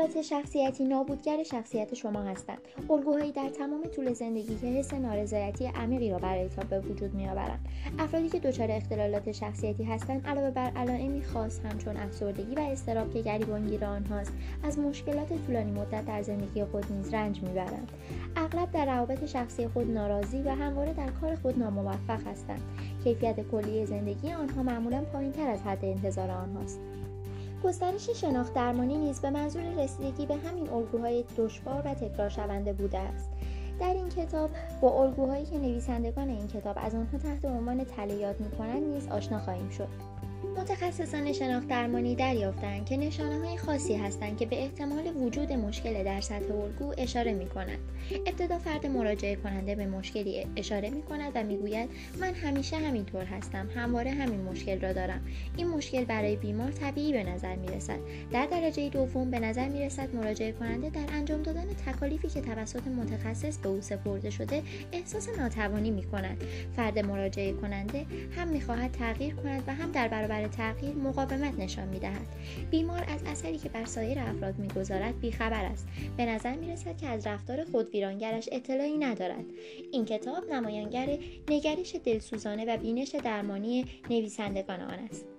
اختلالات شخصیتی نابودگر شخصیت شما هستند. الگوهایی در تمام طول زندگی که حس نارضایتی عمیقی را برای تا به وجود میآورند. افرادی که دچار اختلالات شخصیتی هستند علاوه بر علائمی خاص همچون افسردگی و اضطراب که گریبانگیر آنهاست از مشکلات طولانی مدت در زندگی خود نیز رنج می‌برند. اغلب در روابط شخصی خود ناراضی و همواره در کار خود ناموفق هستند. کیفیت کلی زندگی آنها معمولا پایینتر از حد انتظار آنهاست. گسترش شناخت درمانی نیز به منظور رسیدگی به همین الگوهای دشوار و تکرار شونده بوده است. در این کتاب با الگوهایی که نویسندگان این کتاب از آنها تحت عنوان تله یاد می‌کنند نیز آشنا خواهیم شد. متخصصان شناخت درمانی دریافتند که نشانه های خاصی هستند که به احتمال وجود مشکل در سطح الگو اشاره می کنند. ابتدا فرد مراجعه کننده به مشکلی اشاره می کند و می‌گوید من همیشه همینطور هستم همواره همین مشکل را دارم. این مشکل برای بیمار طبیعی به نظر می رسد در درجه دوم به نظر می رسد مراجعه کننده در انجام دادن تکالیفی که توسط متخصص به او سپرده شده احساس ناتوانی می کند فرد مراجعه کننده هم می خواهد تغییر کند و هم در برابر تغییر مقاومت نشان می دهد. بیمار از اثری که بر سایر افراد می‌گذارد بیخبر است. به نظر می رسد که از رفتار خود ویرانگرش اطلاعی ندارد. این کتاب نمایانگر نگرش دلسوزانه و بینش درمانی نویسندگان آن است.